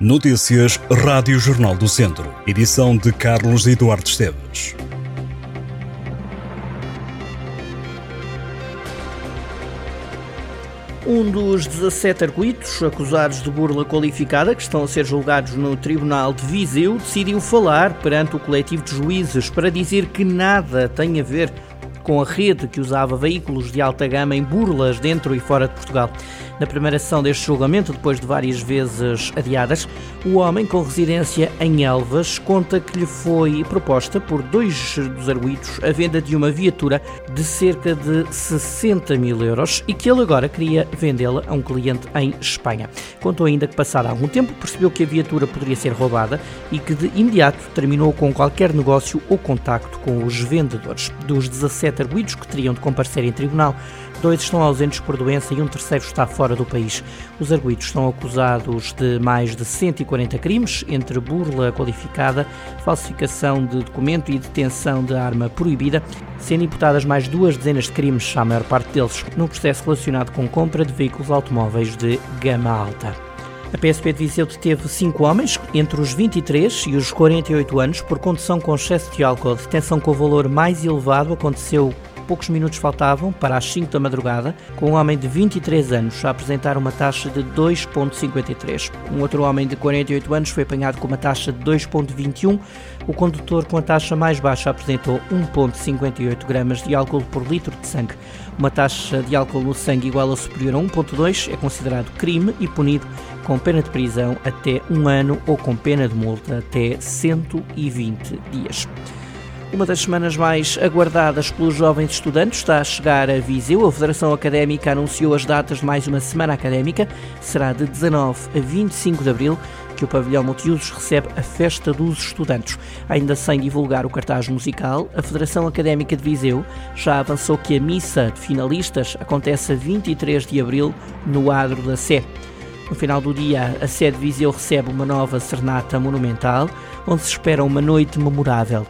Notícias Rádio Jornal do Centro. Edição de Carlos Eduardo Esteves. Um dos 17 arguidos acusados de burla qualificada que estão a ser julgados no Tribunal de Viseu decidiu falar perante o coletivo de juízes para dizer que nada tem a ver com a rede que usava veículos de alta gama em burlas dentro e fora de Portugal. Na primeira sessão deste julgamento, depois de várias vezes adiadas, o homem com residência em Elvas conta que lhe foi proposta por dois dos arguídos a venda de uma viatura de cerca de 60 mil euros e que ele agora queria vendê-la a um cliente em Espanha. Contou ainda que, passado algum tempo, percebeu que a viatura poderia ser roubada e que de imediato terminou com qualquer negócio ou contacto com os vendedores. Dos 17 sete arguídos que teriam de comparecer em tribunal. Dois estão ausentes por doença e um terceiro está fora do país. Os arguídos são acusados de mais de 140 crimes, entre burla qualificada, falsificação de documento e detenção de arma proibida, sendo imputadas mais duas dezenas de crimes, a maior parte deles no processo relacionado com compra de veículos automóveis de gama alta. A PSP de Viseu deteve cinco homens, entre os 23 e os 48 anos, por condução com excesso de álcool. A detenção com o valor mais elevado aconteceu poucos minutos faltavam para as 5 da madrugada, com um homem de 23 anos a apresentar uma taxa de 2,53. Um outro homem de 48 anos foi apanhado com uma taxa de 2,21. O condutor com a taxa mais baixa apresentou 1,58 gramas de álcool por litro de sangue. Uma taxa de álcool no sangue igual ou superior a 1,2 é considerado crime e punido com pena de prisão até um ano ou com pena de multa até 120 dias. Uma das semanas mais aguardadas pelos jovens estudantes está a chegar a Viseu. A Federação Académica anunciou as datas de mais uma semana académica. Será de 19 a 25 de abril que o pavilhão multiusos recebe a Festa dos Estudantes. Ainda sem divulgar o cartaz musical, a Federação Académica de Viseu já avançou que a missa de finalistas acontece a 23 de abril no Adro da Sé. No final do dia, a sede de Viseu recebe uma nova serenata monumental, onde se espera uma noite memorável.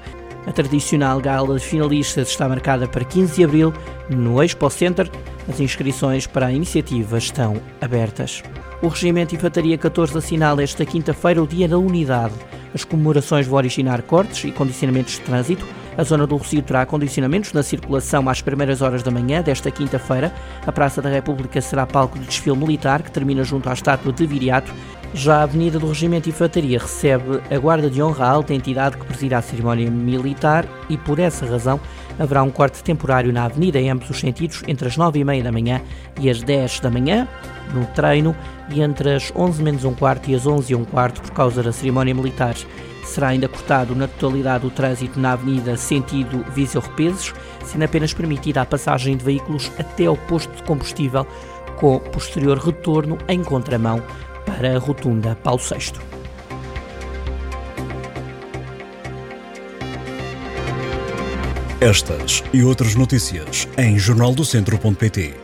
A tradicional gala de finalistas está marcada para 15 de abril no Expo Center. As inscrições para a iniciativa estão abertas. O Regimento Infantaria 14 assinala esta quinta-feira o Dia da Unidade. As comemorações vão originar cortes e condicionamentos de trânsito. A zona do Rocio terá condicionamentos na circulação às primeiras horas da manhã desta quinta-feira. A Praça da República será palco de desfile militar, que termina junto à estátua de Viriato. Já a Avenida do Regimento Infantaria recebe a Guarda de Honra, alta entidade que presida a cerimónia militar, e por essa razão haverá um corte temporário na Avenida em ambos os sentidos, entre as 9 e meia da manhã e as 10 da manhã, no treino, e entre as 11 menos um quarto e as 11 e um quarto, por causa da cerimónia militar. Será ainda cortado na totalidade o trânsito na Avenida sentido Viseu-Repeses, sendo apenas permitida a passagem de veículos até ao posto de combustível, com posterior retorno em contramão para a rotunda Paulo VI. Estas e outras notícias em jornaldocentro.pt.